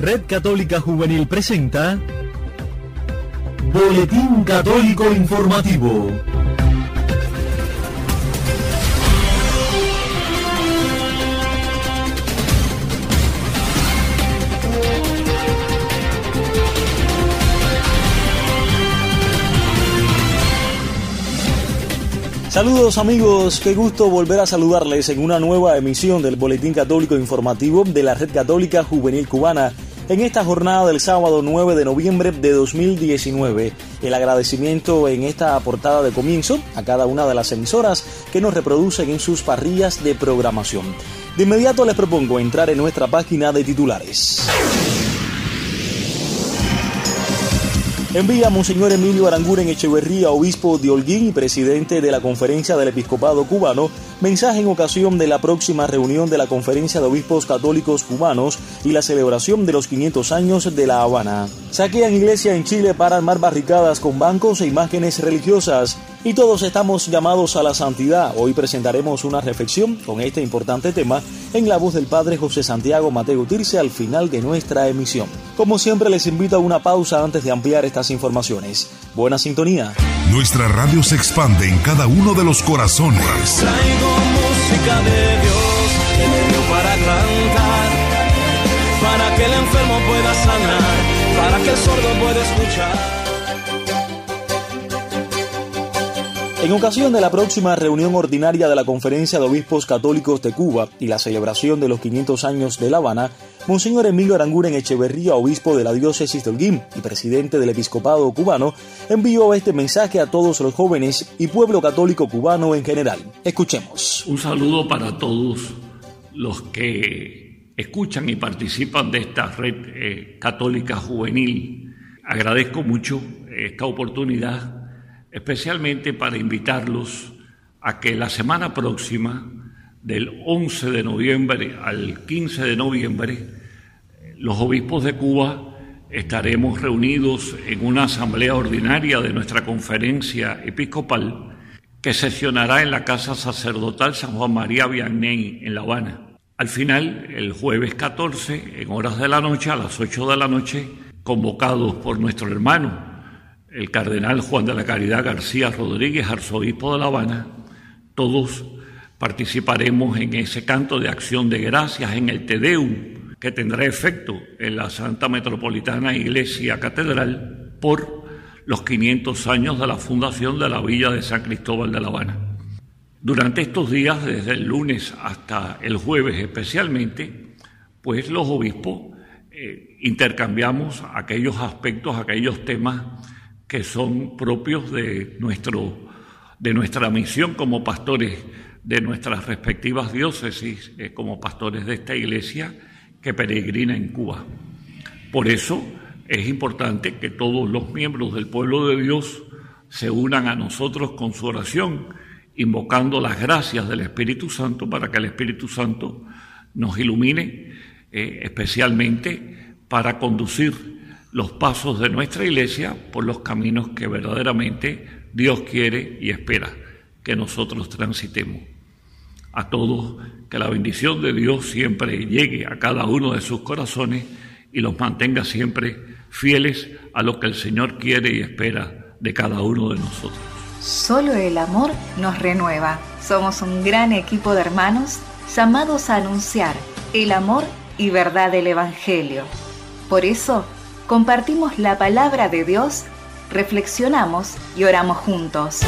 Red Católica Juvenil presenta Boletín Católico Informativo. Saludos amigos, qué gusto volver a saludarles en una nueva emisión del Boletín Católico Informativo de la Red Católica Juvenil Cubana en esta jornada del sábado 9 de noviembre de 2019. El agradecimiento en esta portada de comienzo a cada una de las emisoras que nos reproducen en sus parrillas de programación. De inmediato les propongo entrar en nuestra página de titulares. Envía Monseñor Emilio Aranguren Echeverría, obispo de Holguín y presidente de la Conferencia del Episcopado Cubano, mensaje en ocasión de la próxima reunión de la Conferencia de Obispos Católicos Cubanos y la celebración de los 500 años de La Habana. Saquean iglesia en Chile para armar barricadas con bancos e imágenes religiosas. Y todos estamos llamados a la santidad. Hoy presentaremos una reflexión con este importante tema en la voz del Padre José Santiago Mateo Tirce al final de nuestra emisión. Como siempre les invito a una pausa antes de ampliar estas informaciones. Buena sintonía. Nuestra radio se expande en cada uno de los corazones. Traigo música de Dios, para cantar, para que el enfermo pueda sanar, para que el sordo pueda escuchar. En ocasión de la próxima reunión ordinaria de la Conferencia de Obispos Católicos de Cuba y la celebración de los 500 años de La Habana, Monseñor Emilio Aranguren Echeverría, obispo de la diócesis de Holguín y presidente del episcopado cubano, envió este mensaje a todos los jóvenes y pueblo católico cubano en general. Escuchemos. Un saludo para todos los que escuchan y participan de esta red eh, católica juvenil. Agradezco mucho esta oportunidad especialmente para invitarlos a que la semana próxima, del 11 de noviembre al 15 de noviembre, los obispos de Cuba estaremos reunidos en una asamblea ordinaria de nuestra conferencia episcopal que sesionará en la Casa Sacerdotal San Juan María Vianney en La Habana. Al final, el jueves 14, en horas de la noche, a las 8 de la noche, convocados por nuestro hermano, el cardenal Juan de la Caridad García Rodríguez, arzobispo de La Habana, todos participaremos en ese canto de acción de gracias, en el Te Deum, que tendrá efecto en la Santa Metropolitana Iglesia Catedral por los 500 años de la fundación de la Villa de San Cristóbal de La Habana. Durante estos días, desde el lunes hasta el jueves especialmente, pues los obispos eh, intercambiamos aquellos aspectos, aquellos temas que son propios de, nuestro, de nuestra misión como pastores de nuestras respectivas diócesis, eh, como pastores de esta iglesia que peregrina en Cuba. Por eso es importante que todos los miembros del pueblo de Dios se unan a nosotros con su oración, invocando las gracias del Espíritu Santo para que el Espíritu Santo nos ilumine eh, especialmente para conducir los pasos de nuestra iglesia por los caminos que verdaderamente Dios quiere y espera que nosotros transitemos. A todos, que la bendición de Dios siempre llegue a cada uno de sus corazones y los mantenga siempre fieles a lo que el Señor quiere y espera de cada uno de nosotros. Solo el amor nos renueva. Somos un gran equipo de hermanos llamados a anunciar el amor y verdad del Evangelio. Por eso, compartimos la palabra de Dios, reflexionamos y oramos juntos.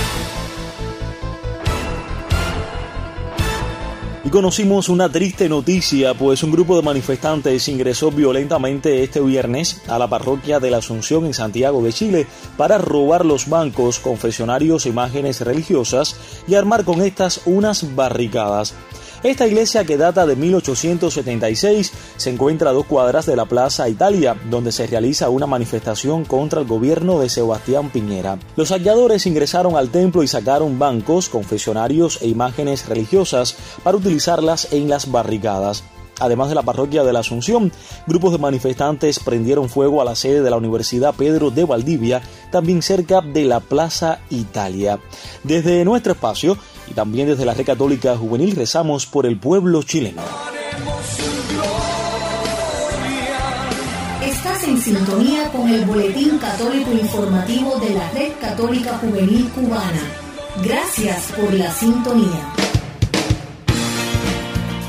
Y conocimos una triste noticia, pues un grupo de manifestantes ingresó violentamente este viernes a la parroquia de la Asunción en Santiago de Chile para robar los bancos, confesionarios imágenes religiosas y armar con estas unas barricadas. Esta iglesia que data de 1876 se encuentra a dos cuadras de la Plaza Italia, donde se realiza una manifestación contra el gobierno de Sebastián Piñera. Los halladores ingresaron al templo y sacaron bancos, confesionarios e imágenes religiosas para utilizarlas en las barricadas. Además de la parroquia de la Asunción, grupos de manifestantes prendieron fuego a la sede de la Universidad Pedro de Valdivia, también cerca de la Plaza Italia. Desde nuestro espacio y también desde la Red Católica Juvenil rezamos por el pueblo chileno. en sintonía con el Boletín Católico Informativo de la Red Católica Juvenil Cubana. Gracias por la sintonía.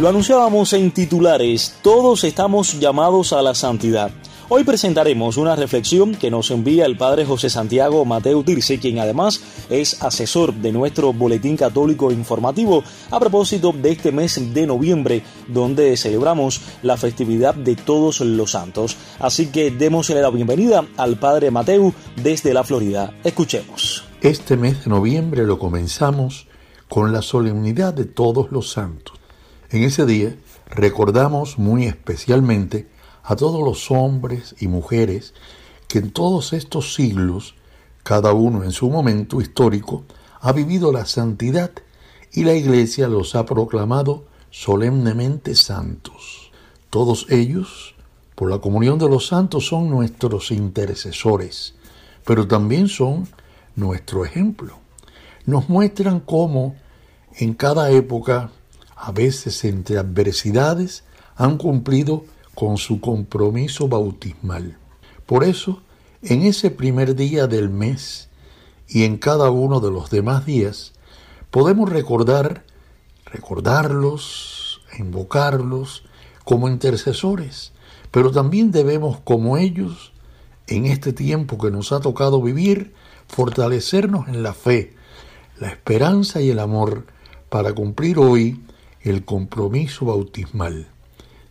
Lo anunciábamos en titulares, todos estamos llamados a la santidad. Hoy presentaremos una reflexión que nos envía el padre José Santiago Mateo Tirce, quien además es asesor de nuestro Boletín Católico Informativo a propósito de este mes de noviembre, donde celebramos la festividad de todos los santos. Así que démosle la bienvenida al padre Mateo desde la Florida. Escuchemos. Este mes de noviembre lo comenzamos con la solemnidad de todos los santos. En ese día recordamos muy especialmente a todos los hombres y mujeres que en todos estos siglos, cada uno en su momento histórico, ha vivido la santidad y la Iglesia los ha proclamado solemnemente santos. Todos ellos, por la comunión de los santos, son nuestros intercesores, pero también son nuestro ejemplo. Nos muestran cómo en cada época, a veces entre adversidades, han cumplido con su compromiso bautismal. Por eso, en ese primer día del mes y en cada uno de los demás días, podemos recordar, recordarlos, invocarlos como intercesores, pero también debemos, como ellos, en este tiempo que nos ha tocado vivir, fortalecernos en la fe, la esperanza y el amor para cumplir hoy el compromiso bautismal,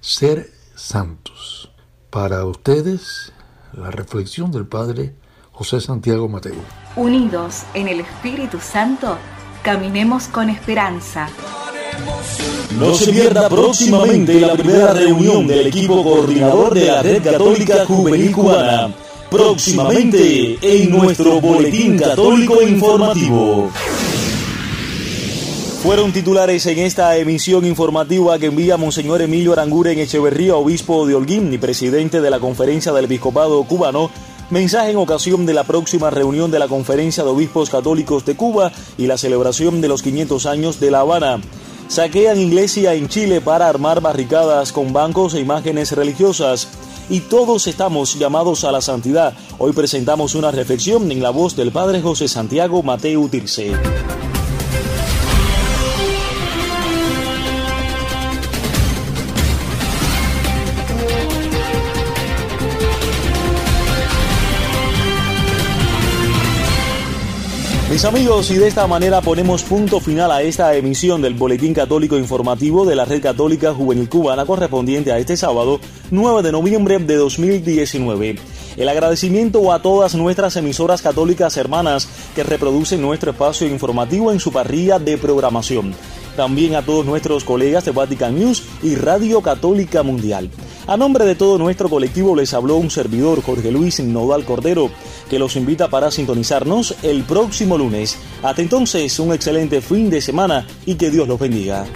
ser santos. Para ustedes, la reflexión del Padre José Santiago Mateo. Unidos en el Espíritu Santo, caminemos con esperanza. No se pierda próximamente la primera reunión del equipo coordinador de la Red Católica Juvenil Cubana. Próximamente en nuestro Boletín Católico Informativo. Fueron titulares en esta emisión informativa que envía Monseñor Emilio Aranguren Echeverría, obispo de Holguín y presidente de la Conferencia del Episcopado Cubano, mensaje en ocasión de la próxima reunión de la Conferencia de Obispos Católicos de Cuba y la celebración de los 500 años de La Habana. Saquean iglesia en Chile para armar barricadas con bancos e imágenes religiosas. Y todos estamos llamados a la santidad. Hoy presentamos una reflexión en la voz del Padre José Santiago Mateo Tirce. Mis amigos, y de esta manera ponemos punto final a esta emisión del Boletín Católico Informativo de la Red Católica Juvenil Cubana correspondiente a este sábado 9 de noviembre de 2019. El agradecimiento a todas nuestras emisoras católicas hermanas que reproducen nuestro espacio informativo en su parrilla de programación. También a todos nuestros colegas de Vatican News y Radio Católica Mundial. A nombre de todo nuestro colectivo les habló un servidor, Jorge Luis Nodal Cordero, que los invita para sintonizarnos el próximo lunes. Hasta entonces, un excelente fin de semana y que Dios los bendiga.